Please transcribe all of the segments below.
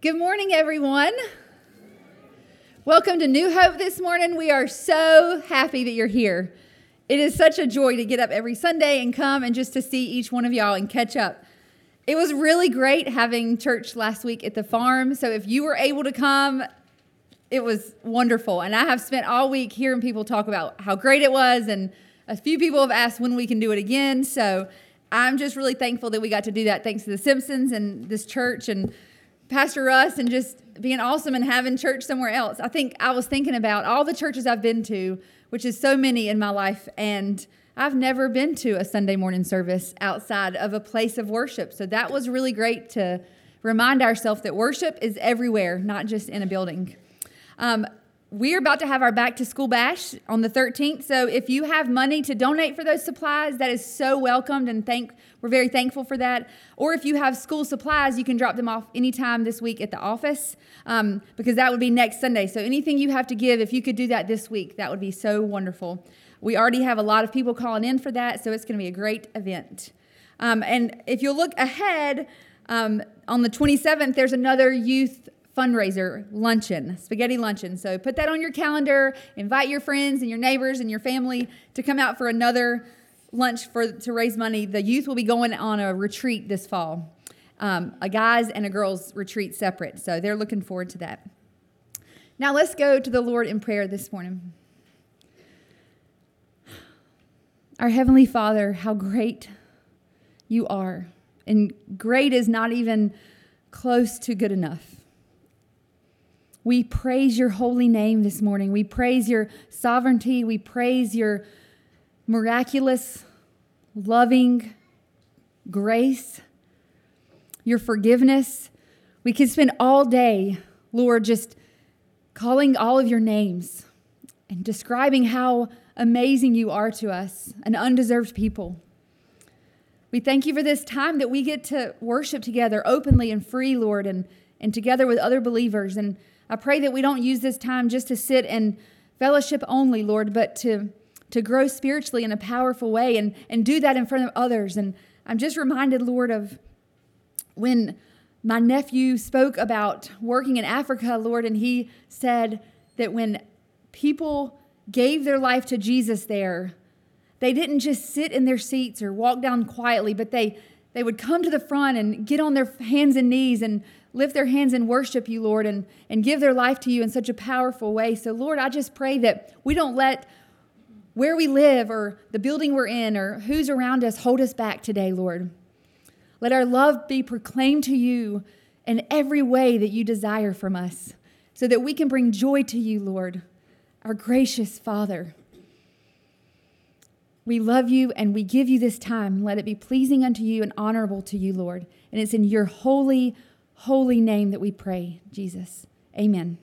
Good morning, everyone. Welcome to New Hope this morning. We are so happy that you're here. It is such a joy to get up every Sunday and come and just to see each one of y'all and catch up. It was really great having church last week at the farm. So if you were able to come, it was wonderful. And I have spent all week hearing people talk about how great it was. And a few people have asked when we can do it again. So I'm just really thankful that we got to do that thanks to the Simpsons and this church and Pastor Russ and just being awesome and having church somewhere else. I think I was thinking about all the churches I've been to, which is so many in my life, and I've never been to a Sunday morning service outside of a place of worship. So that was really great to remind ourselves that worship is everywhere, not just in a building. Um, we're about to have our back to school bash on the 13th. So if you have money to donate for those supplies, that is so welcomed and thank we're very thankful for that. Or if you have school supplies, you can drop them off anytime this week at the office um, because that would be next Sunday. So anything you have to give, if you could do that this week, that would be so wonderful. We already have a lot of people calling in for that, so it's going to be a great event. Um, and if you'll look ahead, um, on the 27th, there's another youth fundraiser luncheon, spaghetti luncheon. So put that on your calendar. Invite your friends and your neighbors and your family to come out for another lunch for to raise money. The youth will be going on a retreat this fall, um, a guys and a girls retreat separate. So they're looking forward to that. Now let's go to the Lord in prayer this morning. Our Heavenly Father, how great you are. And great is not even close to good enough. We praise your holy name this morning. We praise your sovereignty. We praise your miraculous, loving grace, your forgiveness. We could spend all day, Lord, just calling all of your names and describing how amazing you are to us, an undeserved people. We thank you for this time that we get to worship together openly and free, Lord, and, and together with other believers. And I pray that we don't use this time just to sit and fellowship only, Lord, but to, to grow spiritually in a powerful way and, and do that in front of others. And I'm just reminded, Lord, of when my nephew spoke about working in Africa, Lord, and he said that when people gave their life to Jesus there, they didn't just sit in their seats or walk down quietly, but they, they would come to the front and get on their hands and knees and lift their hands and worship you, Lord, and, and give their life to you in such a powerful way. So, Lord, I just pray that we don't let where we live or the building we're in or who's around us hold us back today, Lord. Let our love be proclaimed to you in every way that you desire from us so that we can bring joy to you, Lord, our gracious Father. We love you and we give you this time. Let it be pleasing unto you and honorable to you, Lord. And it's in your holy, holy name that we pray, Jesus. Amen.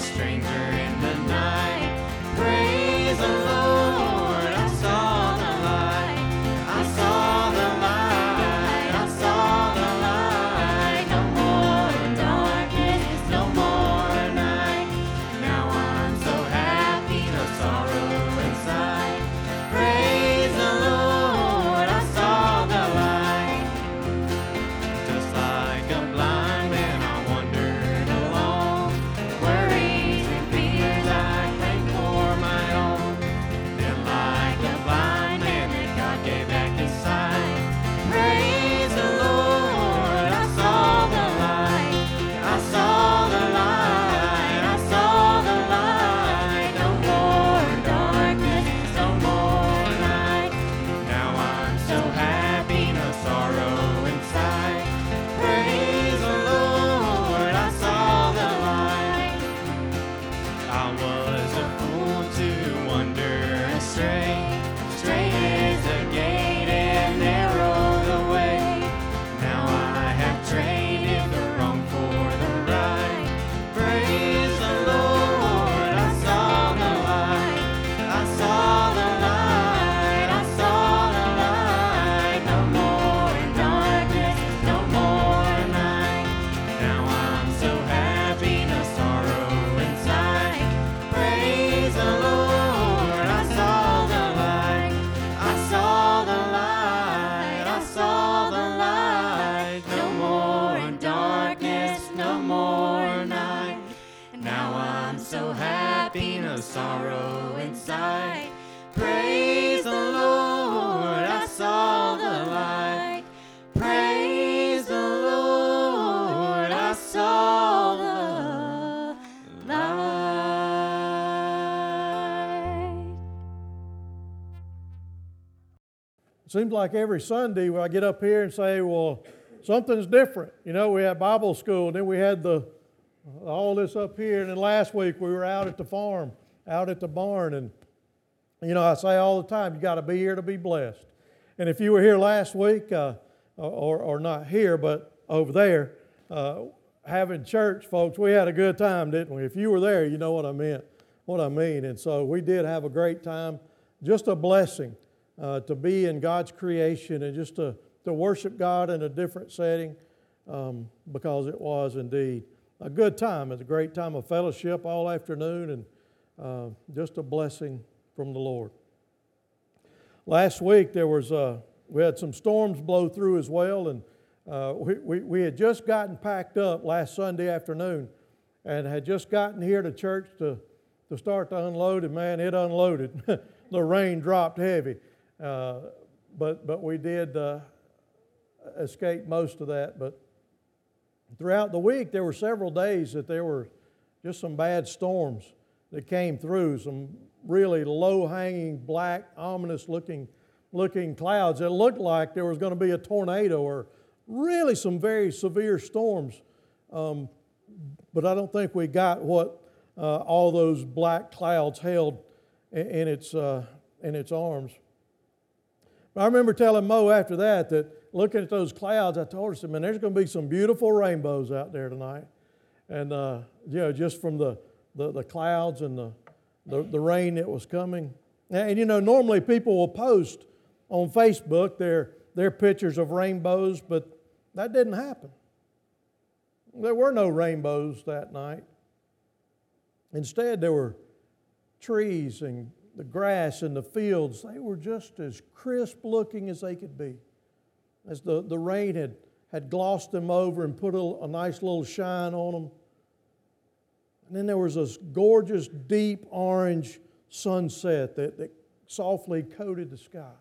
stranger Seems like every Sunday when I get up here and say, well, something's different. You know, we had Bible school, and then we had the all this up here, and then last week we were out at the farm, out at the barn, and you know, I say all the time, you got to be here to be blessed. And if you were here last week, uh, or, or not here, but over there, uh, having church, folks, we had a good time, didn't we? If you were there, you know what I meant, what I mean. And so we did have a great time. Just a blessing uh, to be in God's creation and just to, to worship God in a different setting um, because it was indeed a good time. It's a great time of fellowship all afternoon and uh, just a blessing from the Lord. Last week there was uh, we had some storms blow through as well, and uh, we, we, we had just gotten packed up last Sunday afternoon, and had just gotten here to church to to start to unload, and man, it unloaded. the rain dropped heavy, uh, but but we did uh, escape most of that. But throughout the week, there were several days that there were just some bad storms that came through, some really low hanging, black, ominous looking, looking clouds. It looked like there was going to be a tornado or really some very severe storms. Um, but I don't think we got what uh, all those black clouds held in, in its, uh, in its arms. I remember telling Mo after that that looking at those clouds, I told her, I said, man, there's going to be some beautiful rainbows out there tonight. And, uh, you know, just from the, the, the clouds and the, the, the rain that was coming. And you know, normally people will post on Facebook their, their pictures of rainbows, but that didn't happen. There were no rainbows that night. Instead, there were trees and the grass and the fields. They were just as crisp looking as they could be. As the, the rain had, had glossed them over and put a, a nice little shine on them. And then there was this gorgeous, deep orange sunset that, that softly coated the sky.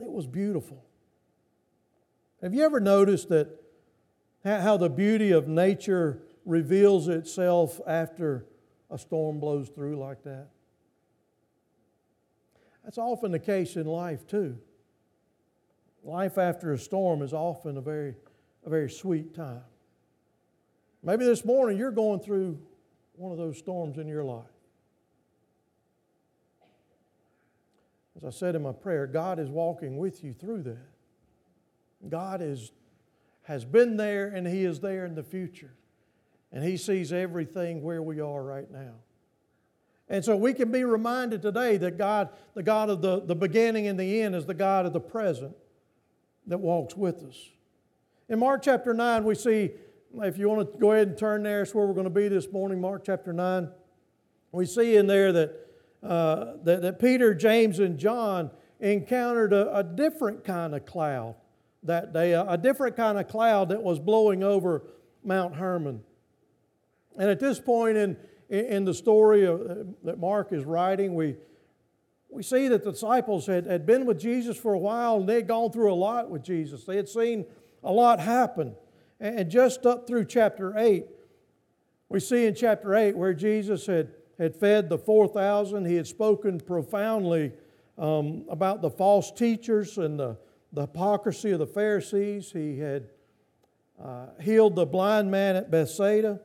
It was beautiful. Have you ever noticed that how the beauty of nature reveals itself after a storm blows through like that? That's often the case in life too. Life after a storm is often a very, a very sweet time. Maybe this morning you're going through one of those storms in your life. As I said in my prayer, God is walking with you through that. God is, has been there and He is there in the future. And He sees everything where we are right now. And so we can be reminded today that God, the God of the, the beginning and the end, is the God of the present that walks with us. In Mark chapter 9, we see if you want to go ahead and turn there, it's where we're going to be this morning, Mark chapter 9. We see in there that, uh, that, that, Peter, James, and John encountered a, a, different kind of cloud that day, a, a different kind of cloud that was blowing over Mount Hermon. And at this point in, in the story of, that Mark is writing, we, we see that the disciples had, had been with Jesus for a while and they had gone through a lot with Jesus. They had seen a lot happen. And just up through chapter 8, we see in chapter 8 where Jesus had, had fed the 4,000. He had spoken profoundly um, about the false teachers and the, the hypocrisy of the Pharisees. He had uh, healed the blind man at Bethsaida.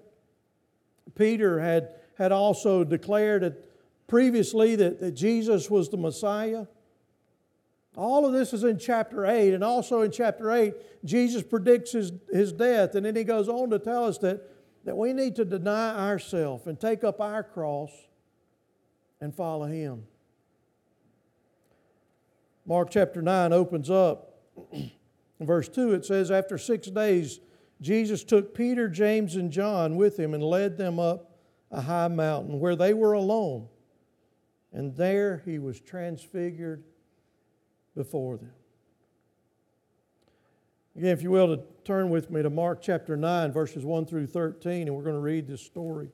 Peter had, had also declared previously that, that Jesus was the Messiah. All of this is in chapter 8, and also in chapter 8, Jesus predicts his, his death, and then he goes on to tell us that, that we need to deny ourselves and take up our cross and follow him. Mark chapter 9 opens up. In verse 2, it says, After six days, Jesus took Peter, James, and John with him and led them up a high mountain where they were alone. And there he was transfigured before them. Again, if you will, to turn with me to Mark chapter 9, verses 1 through 13, and we're going to read this story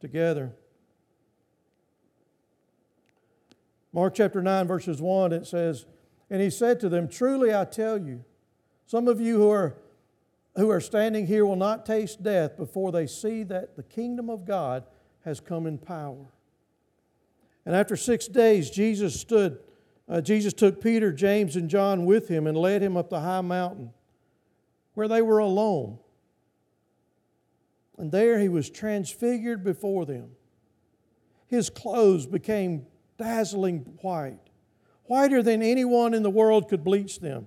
together. Mark chapter 9, verses 1, it says, And he said to them, Truly I tell you, some of you who are, who are standing here will not taste death before they see that the kingdom of God has come in power. And after six days, Jesus stood, uh, Jesus took Peter, James, and John with him and led him up the high mountain where they were alone. And there he was transfigured before them. His clothes became dazzling white, whiter than anyone in the world could bleach them.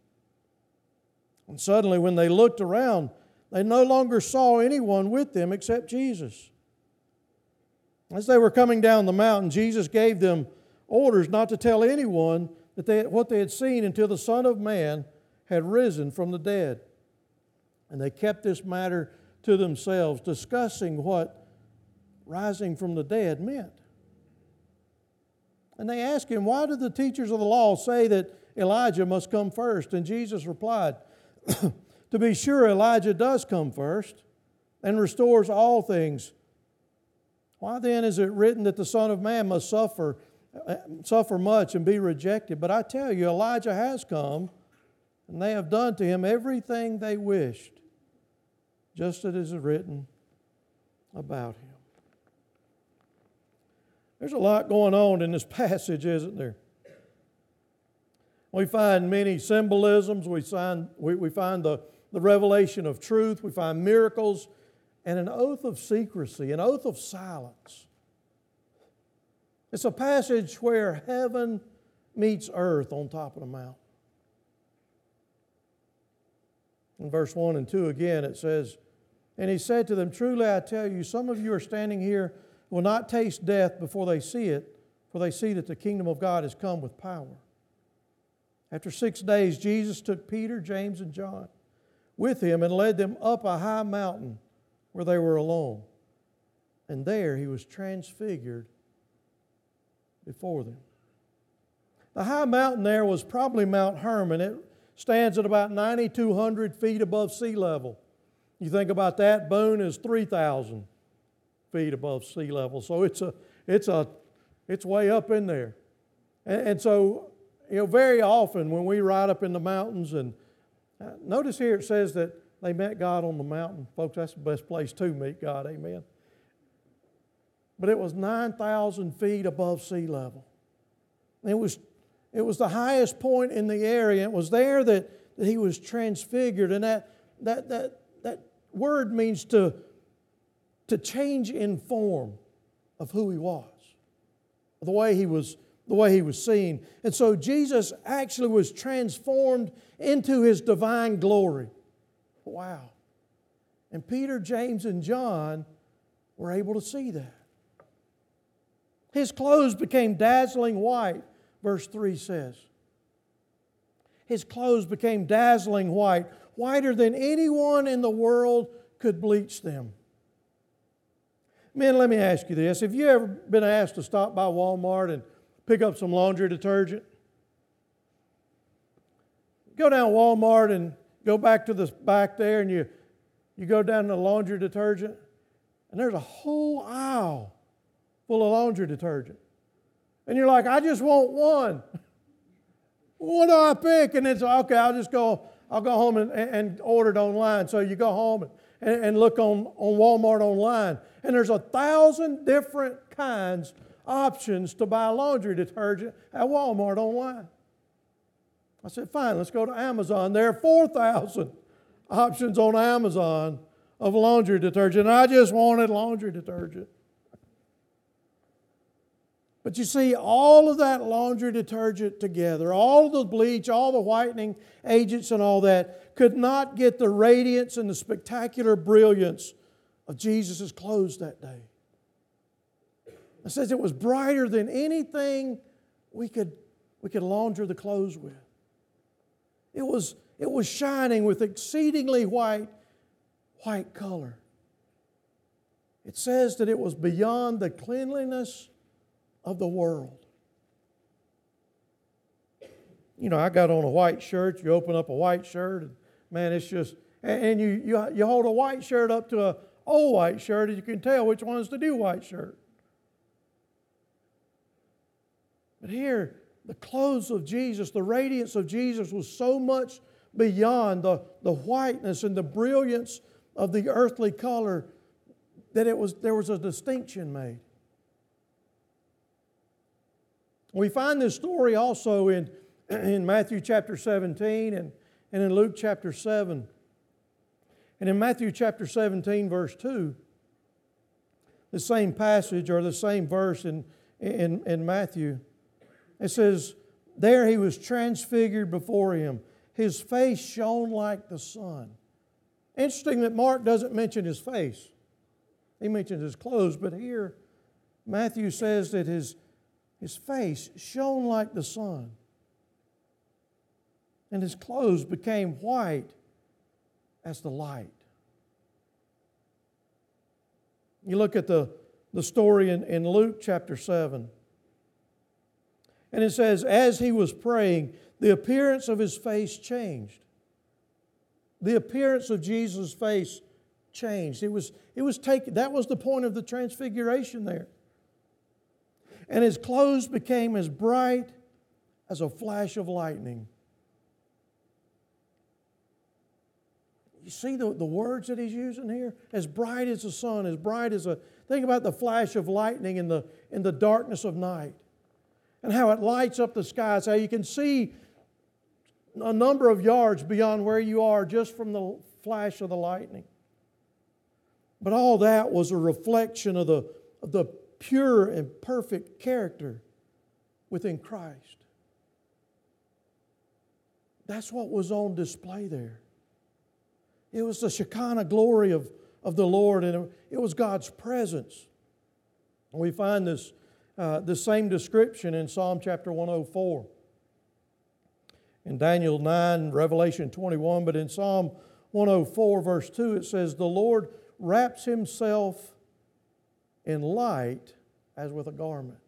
And suddenly, when they looked around, they no longer saw anyone with them except Jesus. As they were coming down the mountain, Jesus gave them orders not to tell anyone that they, what they had seen until the Son of Man had risen from the dead. And they kept this matter to themselves, discussing what rising from the dead meant. And they asked him, Why did the teachers of the law say that Elijah must come first? And Jesus replied, To be sure, Elijah does come first and restores all things why then is it written that the Son of Man must suffer, uh, suffer much and be rejected? But I tell you, Elijah has come, and they have done to him everything they wished, just as it is written about him. There's a lot going on in this passage, isn't there? We find many symbolisms, we find, we, we find the, the revelation of truth, we find miracles and an oath of secrecy, an oath of silence. It's a passage where heaven meets earth on top of the mountain. In verse 1 and 2 again, it says, And he said to them, Truly I tell you, some of you are standing here will not taste death before they see it, for they see that the kingdom of God has come with power. After six days, Jesus took Peter, James, and John with him and led them up a high mountain where they were alone. And there he was transfigured before them. The high mountain there was probably Mount Hermon. It stands at about 9,200 feet above sea level. You think about that, Boone is 3,000 feet above sea level. So it's a, it's a, it's way up in there. And, and so, you know, very often when we ride up in the mountains, and uh, notice here it says that they met God on the mountain. Folks, that's the best place to meet God. Amen. But it was 9,000 feet above sea level. It was, it was the highest point in the area. It was there that, that he was transfigured. And that, that, that, that word means to, to change in form of who he was, the way he was, the way he was seen. And so Jesus actually was transformed into his divine glory. Wow. And Peter, James, and John were able to see that. His clothes became dazzling white, verse 3 says. His clothes became dazzling white, whiter than anyone in the world could bleach them. Men, let me ask you this. Have you ever been asked to stop by Walmart and pick up some laundry detergent? Go down Walmart and go back to the back there and you, you go down to the laundry detergent, and there's a whole aisle full of laundry detergent. And you're like, I just want one. what do I pick? And it's okay, I'll just go, I'll go home and, and order it online. So you go home and, and look on, on Walmart online. And there's a thousand different kinds, options to buy laundry detergent at Walmart online. I said, fine, let's go to Amazon. There are 4,000 options on Amazon of laundry detergent. I just wanted laundry detergent. But you see, all of that laundry detergent together, all the bleach, all the whitening agents, and all that, could not get the radiance and the spectacular brilliance of Jesus' clothes that day. It says it was brighter than anything we could, we could launder the clothes with. It was, it was shining with exceedingly white, white color. It says that it was beyond the cleanliness of the world. You know, I got on a white shirt. You open up a white shirt, and man, it's just, and you, you, you hold a white shirt up to a old white shirt, and you can tell which one's the new white shirt. But here, the clothes of Jesus, the radiance of Jesus was so much beyond the, the whiteness and the brilliance of the earthly color that it was, there was a distinction made. We find this story also in, in Matthew chapter 17 and, and in Luke chapter 7. And in Matthew chapter 17, verse 2, the same passage or the same verse in, in, in Matthew, it says, There he was transfigured before him. His face shone like the sun. Interesting that Mark doesn't mention his face. He mentions his clothes, but here Matthew says that his, his face shone like the sun, and his clothes became white as the light. You look at the, the story in, in Luke chapter 7, and it says, As he was praying, the appearance of his face changed. The appearance of Jesus' face changed. It was, it was taken, that was the point of the transfiguration there. And his clothes became as bright as a flash of lightning. You see the, the words that he's using here? As bright as the sun, as bright as a. Think about the flash of lightning in the, in the darkness of night and how it lights up the skies, how you can see a number of yards beyond where you are just from the flash of the lightning. But all that was a reflection of the, of the pure and perfect character within Christ. That's what was on display there. It was the Shekinah glory of, of the Lord, and it was God's presence. And we find this, uh, the same description in Psalm chapter 104. In Daniel 9, Revelation 21, but in Psalm 104, verse 2, it says, The Lord wraps himself in light as with a garment.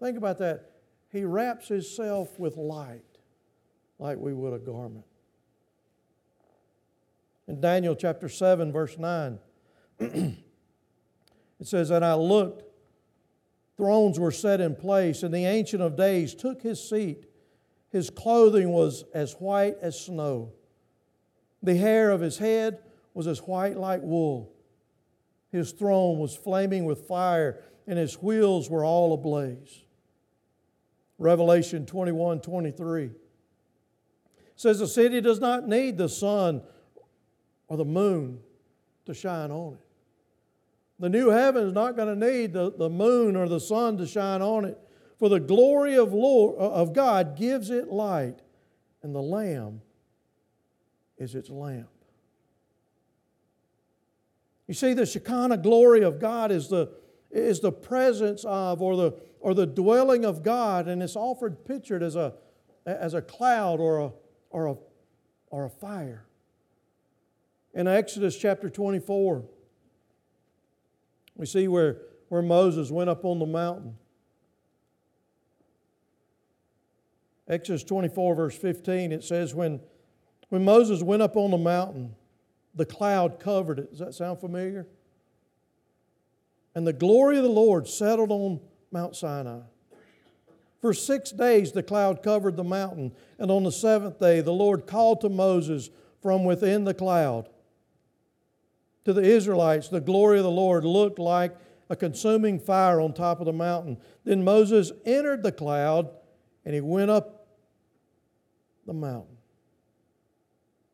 Think about that. He wraps himself with light like we would a garment. In Daniel chapter 7, verse 9, it says, And I looked, thrones were set in place, and the Ancient of Days took his seat. His clothing was as white as snow. The hair of his head was as white like wool. His throne was flaming with fire, and his wheels were all ablaze. Revelation 21 23 says, The city does not need the sun or the moon to shine on it. The new heaven is not going to need the, the moon or the sun to shine on it, for the glory of, Lord, uh, of God gives it light, and the Lamb is its lamp. You see, the Shekinah glory of God is the, is the presence of or the, or the dwelling of God, and it's offered pictured as a, as a cloud or a, or, a, or a fire. In Exodus chapter 24, we see where, where Moses went up on the mountain. Exodus 24, verse 15, it says, When, when Moses went up on the mountain, the cloud covered it. Does that sound familiar? And the glory of the Lord settled on Mount Sinai. For six days the cloud covered the mountain, and on the seventh day the Lord called to Moses from within the cloud. To the Israelites, the glory of the Lord looked like a consuming fire on top of the mountain. Then Moses entered the cloud and he went up the mountain.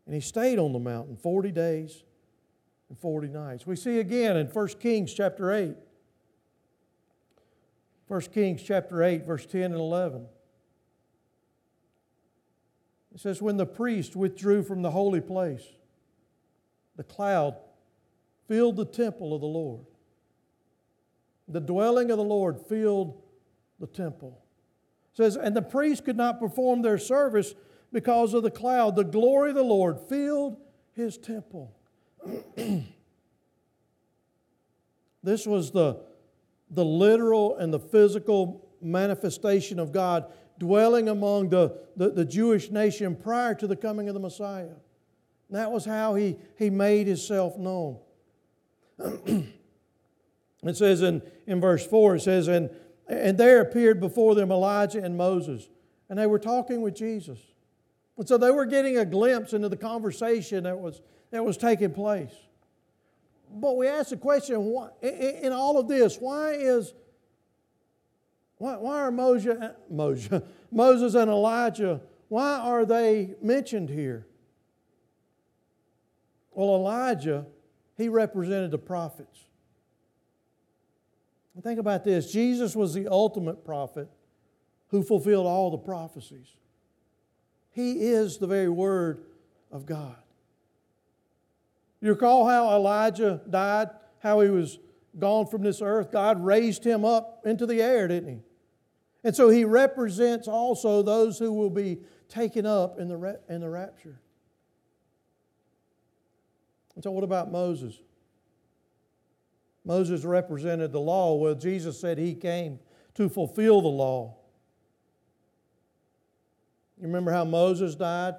And he stayed on the mountain 40 days and 40 nights. We see again in 1 Kings chapter 8. 1 Kings chapter 8, verse 10 and 11. It says, When the priest withdrew from the holy place, the cloud filled the temple of the Lord. The dwelling of the Lord filled the temple. says, and the priests could not perform their service because of the cloud. The glory of the Lord filled his temple. this was the, the literal and the physical manifestation of God dwelling among the, the, the, Jewish nation prior to the coming of the Messiah. And that was how he, he made himself known. it says in, in verse 4, it says, and, and there appeared before them Elijah and Moses, and they were talking with Jesus. And so they were getting a glimpse into the conversation that was, that was taking place. But we ask the question why, in all of this, why is why, why are Moses, Moses, Moses and Elijah, why are they mentioned here? Well, Elijah, he represented the prophets. And think about this Jesus was the ultimate prophet who fulfilled all the prophecies. He is the very Word of God. You recall how Elijah died, how he was gone from this earth? God raised him up into the air, didn't he? And so he represents also those who will be taken up in the, in the rapture. So, what about Moses? Moses represented the law. Well, Jesus said he came to fulfill the law. You remember how Moses died?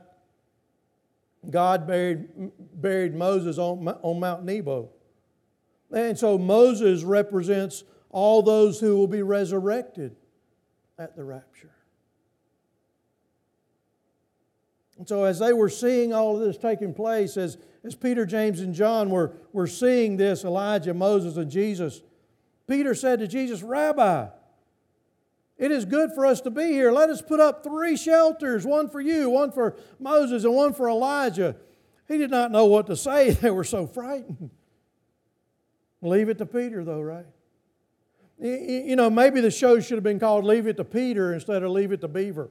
God buried, buried Moses on, on Mount Nebo. And so Moses represents all those who will be resurrected at the rapture. And so, as they were seeing all of this taking place, as, as Peter, James, and John were, were seeing this Elijah, Moses, and Jesus, Peter said to Jesus, Rabbi, it is good for us to be here. Let us put up three shelters one for you, one for Moses, and one for Elijah. He did not know what to say. They were so frightened. Leave it to Peter, though, right? You know, maybe the show should have been called Leave It to Peter instead of Leave It to Beaver.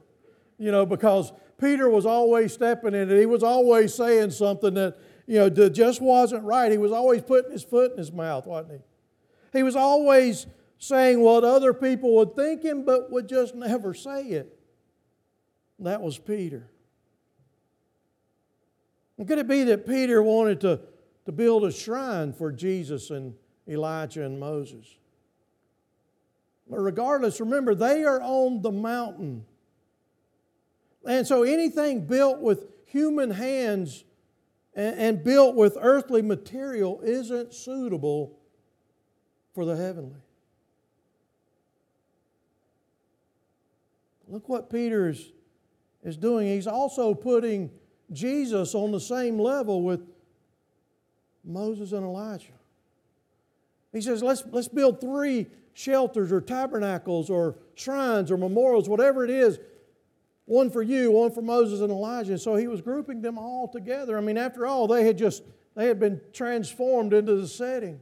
You know, because Peter was always stepping in it. He was always saying something that, you know, just wasn't right. He was always putting his foot in his mouth, wasn't he? He was always saying what other people would think him, but would just never say it. That was Peter. And could it be that Peter wanted to, to build a shrine for Jesus and Elijah and Moses? But regardless, remember, they are on the mountain. And so anything built with human hands and, and built with earthly material isn't suitable for the heavenly. Look what Peter is, is doing. He's also putting Jesus on the same level with Moses and Elijah. He says, let's, let's build three shelters or tabernacles or shrines or memorials, whatever it is, one for you, one for Moses and Elijah. So he was grouping them all together. I mean, after all, they had just they had been transformed into the setting.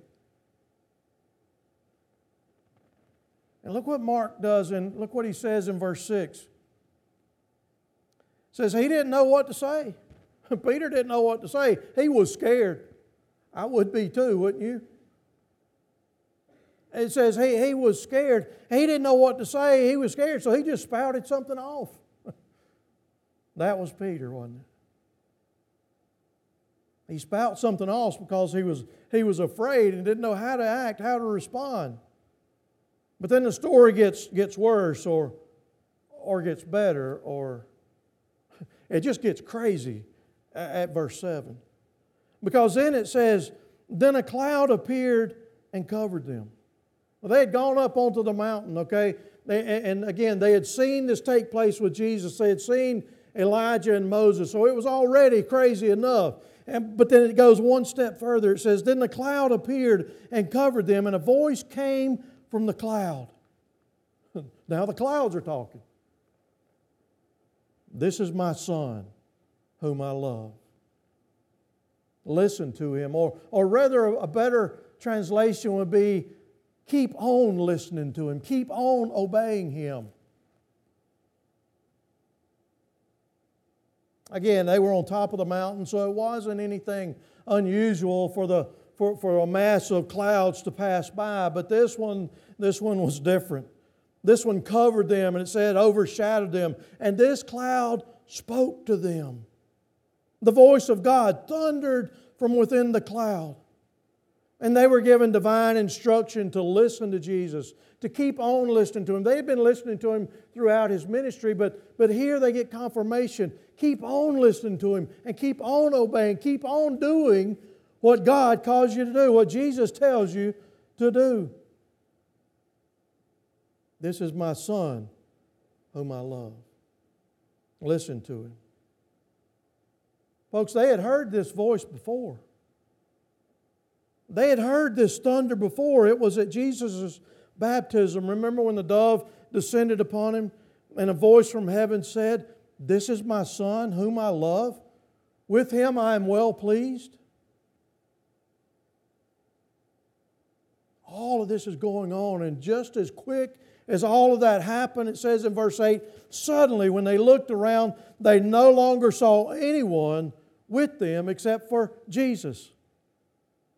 And look what Mark does, and look what he says in verse 6. It says he didn't know what to say. Peter didn't know what to say. He was scared. I would be too, wouldn't you? It says he, he was scared. He didn't know what to say. He was scared, so he just spouted something off. That was Peter, wasn't it? He spouted something else because he was, he was afraid and didn't know how to act, how to respond. But then the story gets, gets worse or, or gets better or it just gets crazy at, at verse 7. Because then it says, Then a cloud appeared and covered them. Well, they had gone up onto the mountain, okay? They, and again, they had seen this take place with Jesus. They had seen Elijah and Moses. So it was already crazy enough. And, but then it goes one step further. It says, Then the cloud appeared and covered them, and a voice came from the cloud. now the clouds are talking. This is my son, whom I love. Listen to him. Or, or rather, a better translation would be Keep on listening to Him, keep on obeying Him. Again, they were on top of the mountain, so it wasn't anything unusual for, the, for, for a mass of clouds to pass by, but this one, this one was different. This one covered them, and it said overshadowed them. And this cloud spoke to them. The voice of God thundered from within the cloud. And they were given divine instruction to listen to Jesus, to keep on listening to him. They had been listening to him throughout his ministry, but, but here they get confirmation. Keep on listening to him and keep on obeying, keep on doing what God calls you to do, what Jesus tells you to do. This is my son whom I love. Listen to him. Folks, they had heard this voice before. They had heard this thunder before. It was at Jesus' baptism. Remember when the dove descended upon him and a voice from heaven said, This is my Son, whom I love. With him I am well pleased. All of this is going on, and just as quick as all of that happened, it says in verse 8 suddenly, when they looked around, they no longer saw anyone with them except for Jesus.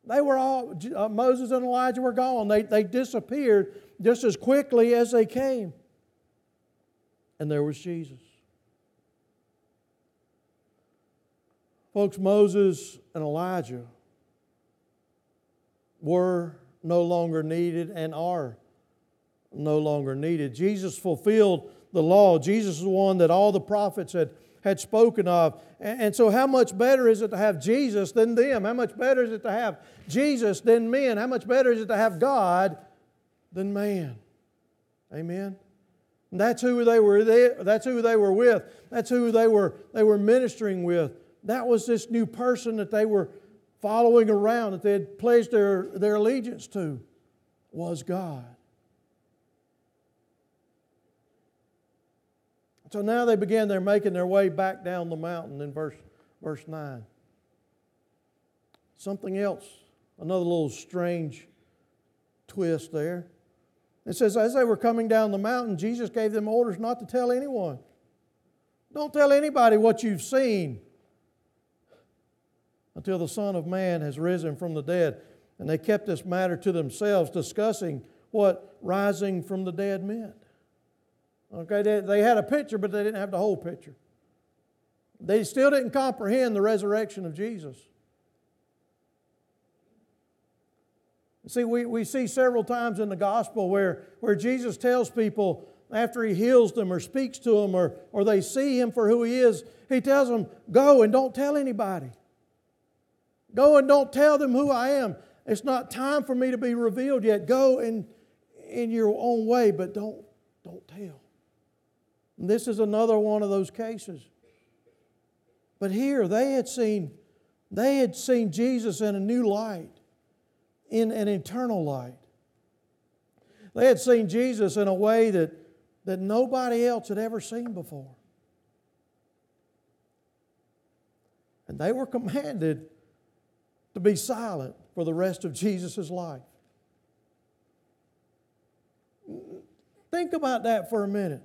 They were all, uh, Moses and Elijah were gone. They, they disappeared just as quickly as they came. And there was Jesus. Folks, Moses and Elijah were no longer needed and are no longer needed. Jesus fulfilled the law. Jesus is the one that all the prophets had had spoken of. And so, how much better is it to have Jesus than them? How much better is it to have Jesus than men? How much better is it to have God than man? Amen. And that's who they were that's who they were with. That's who they were they were ministering with. That was this new person that they were following around, that they had pledged their, their allegiance to, was God. So now they began, they're making their way back down the mountain in verse, verse 9. Something else, another little strange twist there. It says, as they were coming down the mountain, Jesus gave them orders not to tell anyone. Don't tell anybody what you've seen until the Son of Man has risen from the dead. And they kept this matter to themselves, discussing what rising from the dead meant. Okay, they, they had a picture, but they didn't have the whole picture. They still didn't comprehend the resurrection of Jesus. See, we, we see several times in the gospel where, where Jesus tells people after he heals them or speaks to them or, or they see him for who he is, he tells them, Go and don't tell anybody. Go and don't tell them who I am. It's not time for me to be revealed yet. Go in, in your own way, but don't, don't tell. And this is another one of those cases. But here they had seen they had seen Jesus in a new light, in an eternal light. They had seen Jesus in a way that, that nobody else had ever seen before. And they were commanded to be silent for the rest of Jesus' life. Think about that for a minute.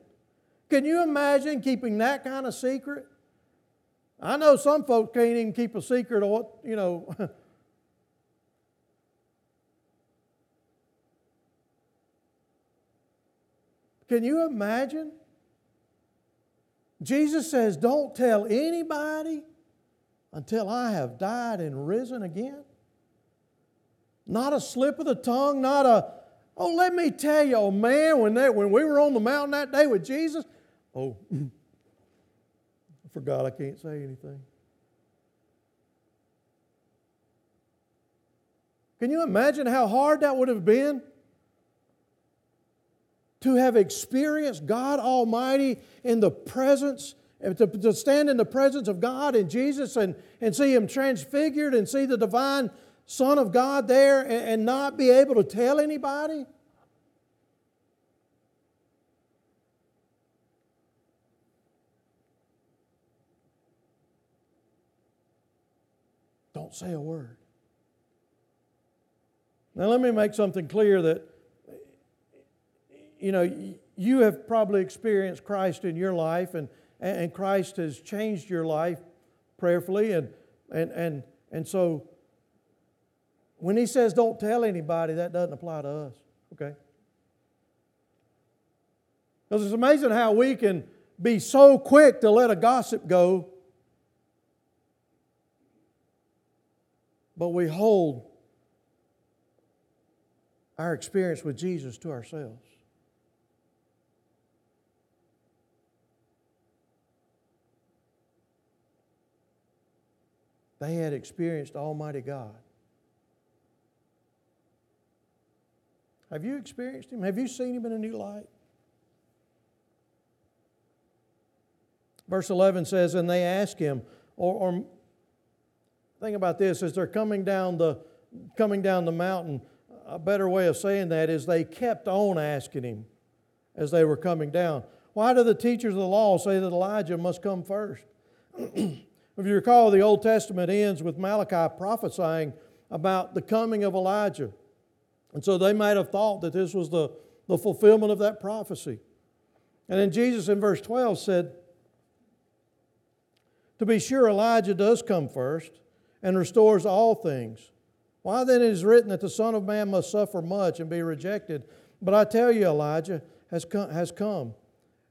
Can you imagine keeping that kind of secret? I know some folks can't even keep a secret of what, you know. Can you imagine? Jesus says, Don't tell anybody until I have died and risen again. Not a slip of the tongue, not a, oh, let me tell you, oh man, when, they, when we were on the mountain that day with Jesus, Oh, I forgot I can't say anything. Can you imagine how hard that would have been? To have experienced God Almighty in the presence, to, to stand in the presence of God and Jesus and, and see Him transfigured and see the divine Son of God there and, and not be able to tell anybody? Don't say a word. Now, let me make something clear that, you know, you have probably experienced Christ in your life, and, and Christ has changed your life prayerfully. And, and, and, and so, when he says don't tell anybody, that doesn't apply to us, okay? Because it's amazing how we can be so quick to let a gossip go, but we hold our experience with Jesus to ourselves. They had experienced Almighty God. Have you experienced Him? Have you seen Him in a new light? Verse 11 says, And they ask Him, or, or think about this, as they're coming down the, coming down the mountain, a better way of saying that is they kept on asking Him as they were coming down. Why do the teachers of the law say that Elijah must come first? If you recall, the Old Testament ends with Malachi prophesying about the coming of Elijah. And so they might have thought that this was the, the fulfillment of that prophecy. And then Jesus in verse 12 said, To be sure, Elijah does come first and restores all things. Why then it is written that the Son of Man must suffer much and be rejected? But I tell you, Elijah has come, has come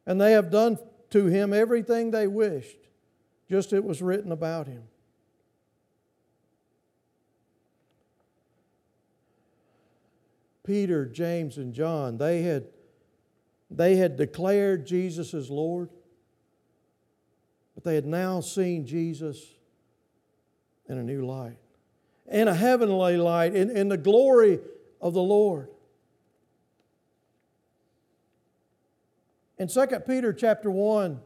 and they have done to him everything they wished just it was written about him. Peter, James, and John, they had, they had declared Jesus as Lord, but they had now seen Jesus in a new light, in a heavenly light, in, in the glory of the Lord. In 2 Peter chapter 1,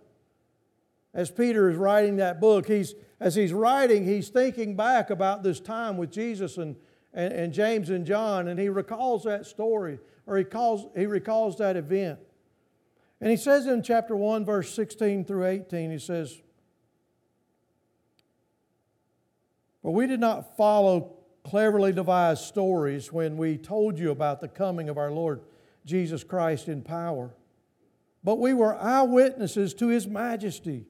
as Peter is writing that book, he's, as he's writing, he's thinking back about this time with Jesus and, and, and James and John, and he recalls that story, or he, calls, he recalls that event. And he says in chapter 1, verse 16 through 18, he says, For we did not follow cleverly devised stories when we told you about the coming of our Lord Jesus Christ in power, but we were eyewitnesses to his majesty.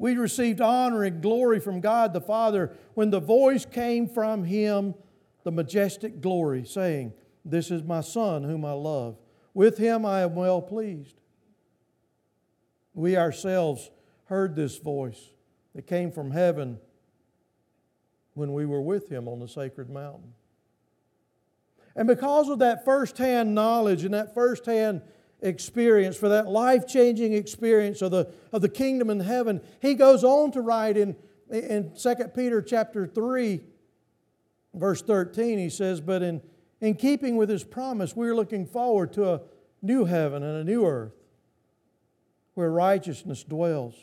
We received honor and glory from God the Father when the voice came from Him, the majestic glory, saying, This is my Son whom I love. With Him I am well pleased. We ourselves heard this voice that came from heaven when we were with Him on the sacred mountain. And because of that firsthand knowledge and that firsthand experience, for that life changing experience of the, of the kingdom in heaven. He goes on to write in, in 2 Peter chapter 3, verse 13, he says, But in, in keeping with his promise, we're looking forward to a new heaven and a new earth where righteousness dwells.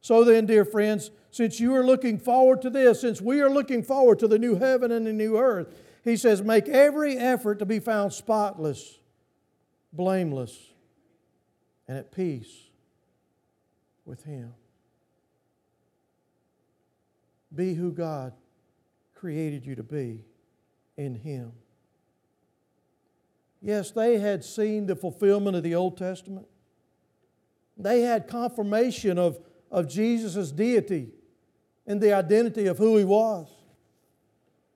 So then, dear friends, since you are looking forward to this, since we are looking forward to the new heaven and the new earth, he says, make every effort to be found spotless blameless, and at peace with Him. Be who God created you to be in Him. Yes, they had seen the fulfillment of the Old Testament. They had confirmation of, of Jesus' deity and the identity of who He was.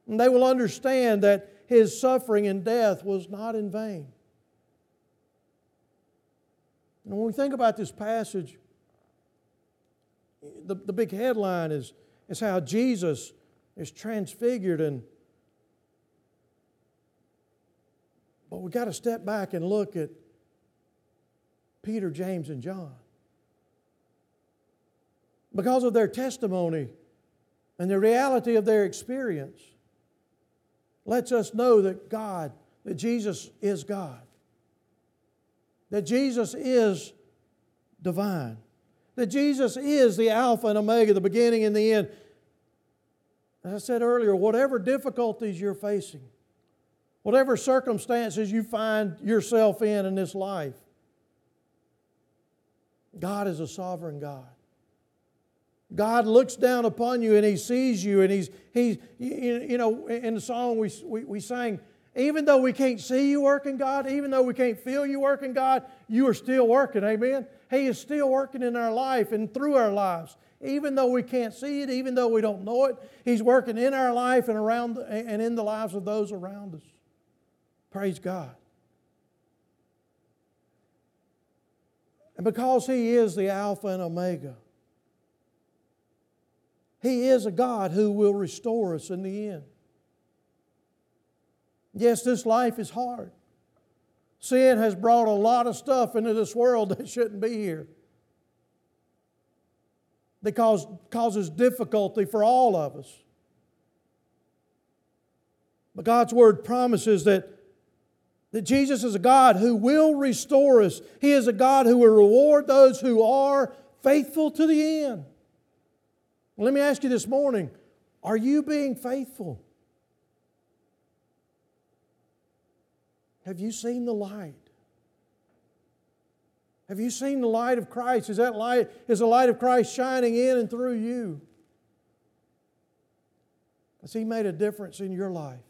And they will understand that His suffering and death was not in vain. And when we think about this passage, the, the big headline is, is how Jesus is transfigured and but we've got to step back and look at Peter, James, and John. Because of their testimony and the reality of their experience, lets us know that God, that Jesus is God that Jesus is divine, that Jesus is the Alpha and Omega, the beginning and the end. As I said earlier, whatever difficulties you're facing, whatever circumstances you find yourself in in this life, God is a sovereign God. God looks down upon you and He sees you, and He's, he's you know, in the song we, we, we sang, even though we can't see you working, God, even though we can't feel you working, God, you are still working. Amen. He is still working in our life and through our lives. Even though we can't see it, even though we don't know it, He's working in our life and around and in the lives of those around us. Praise God. And because He is the Alpha and Omega, He is a God who will restore us in the end. Yes, this life is hard. Sin has brought a lot of stuff into this world that shouldn't be here. That cause, causes difficulty for all of us. But God's Word promises that, that Jesus is a God who will restore us. He is a God who will reward those who are faithful to the end. Let me ask you this morning are you being faithful? Have you seen the light? Have you seen the light of Christ? Is that light is the light of Christ shining in and through you? Has He made a difference in your life?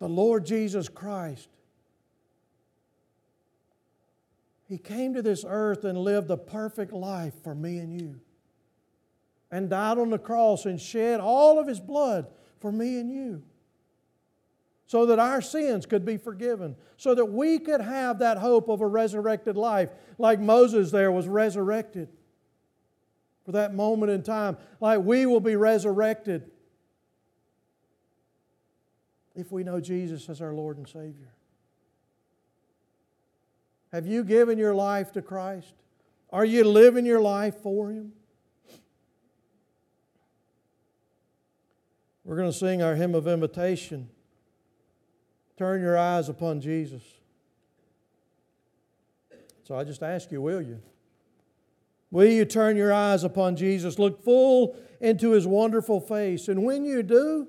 The Lord Jesus Christ. He came to this earth and lived a perfect life for me and you and died on the cross and shed all of his blood for me and you so that our sins could be forgiven, so that we could have that hope of a resurrected life, like Moses there was resurrected for that moment in time, like we will be resurrected if we know Jesus as our Lord and Savior. Have you given your life to Christ? Are you living your life for Him? We're going to sing our hymn of invitation. Turn your eyes upon Jesus. So I just ask you, will you? Will you turn your eyes upon Jesus? Look full into his wonderful face. And when you do,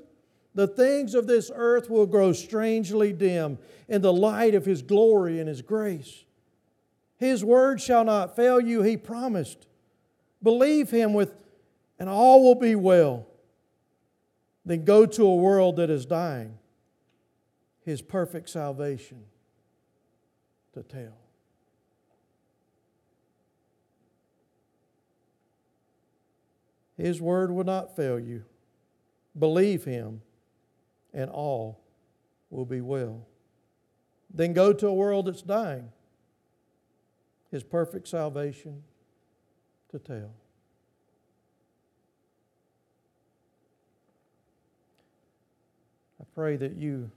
the things of this earth will grow strangely dim in the light of his glory and his grace. His word shall not fail you, he promised. Believe him with, and all will be well than go to a world that is dying his perfect salvation to tell. His word will not fail you. Believe him, and all will be well. Then go to a world that's dying, his perfect salvation to tell. Pray that you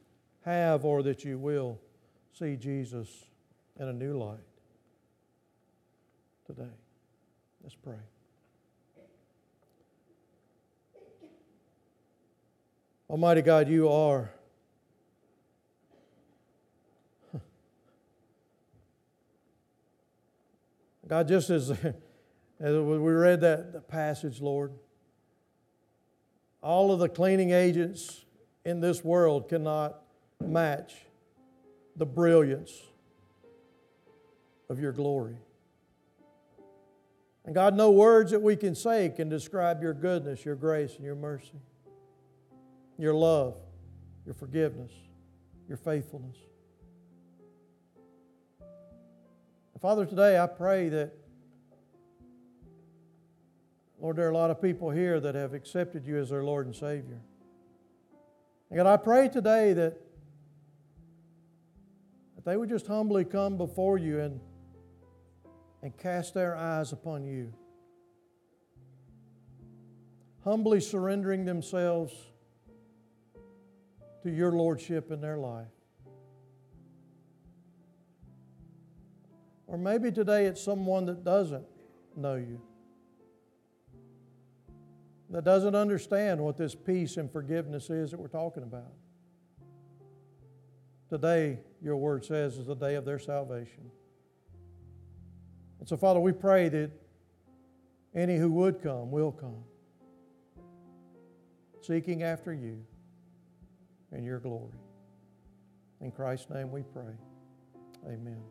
have or that you will see Jesus in a new light today. Let's pray. Almighty God, you are. God, just as, as we read that passage, Lord, all of the cleaning agents in this world cannot match the brilliance of your glory. And God, no words that we can say can describe your goodness, your grace, and your mercy, your love, your forgiveness, your faithfulness. And Father, today I pray that, Lord, there are a lot of people here that have accepted you as their Lord and Savior. And God, I pray today that, that they would just humbly come before you and, and cast their eyes upon you. Humbly surrendering themselves to your lordship in their life. Or maybe today it's someone that doesn't know you that doesn't understand what this peace and forgiveness is that we're talking about. Today, your word says, is the day of their salvation. And so, Father, we pray that any who would come will come, seeking after you and your glory. In Christ's name we pray. Amen.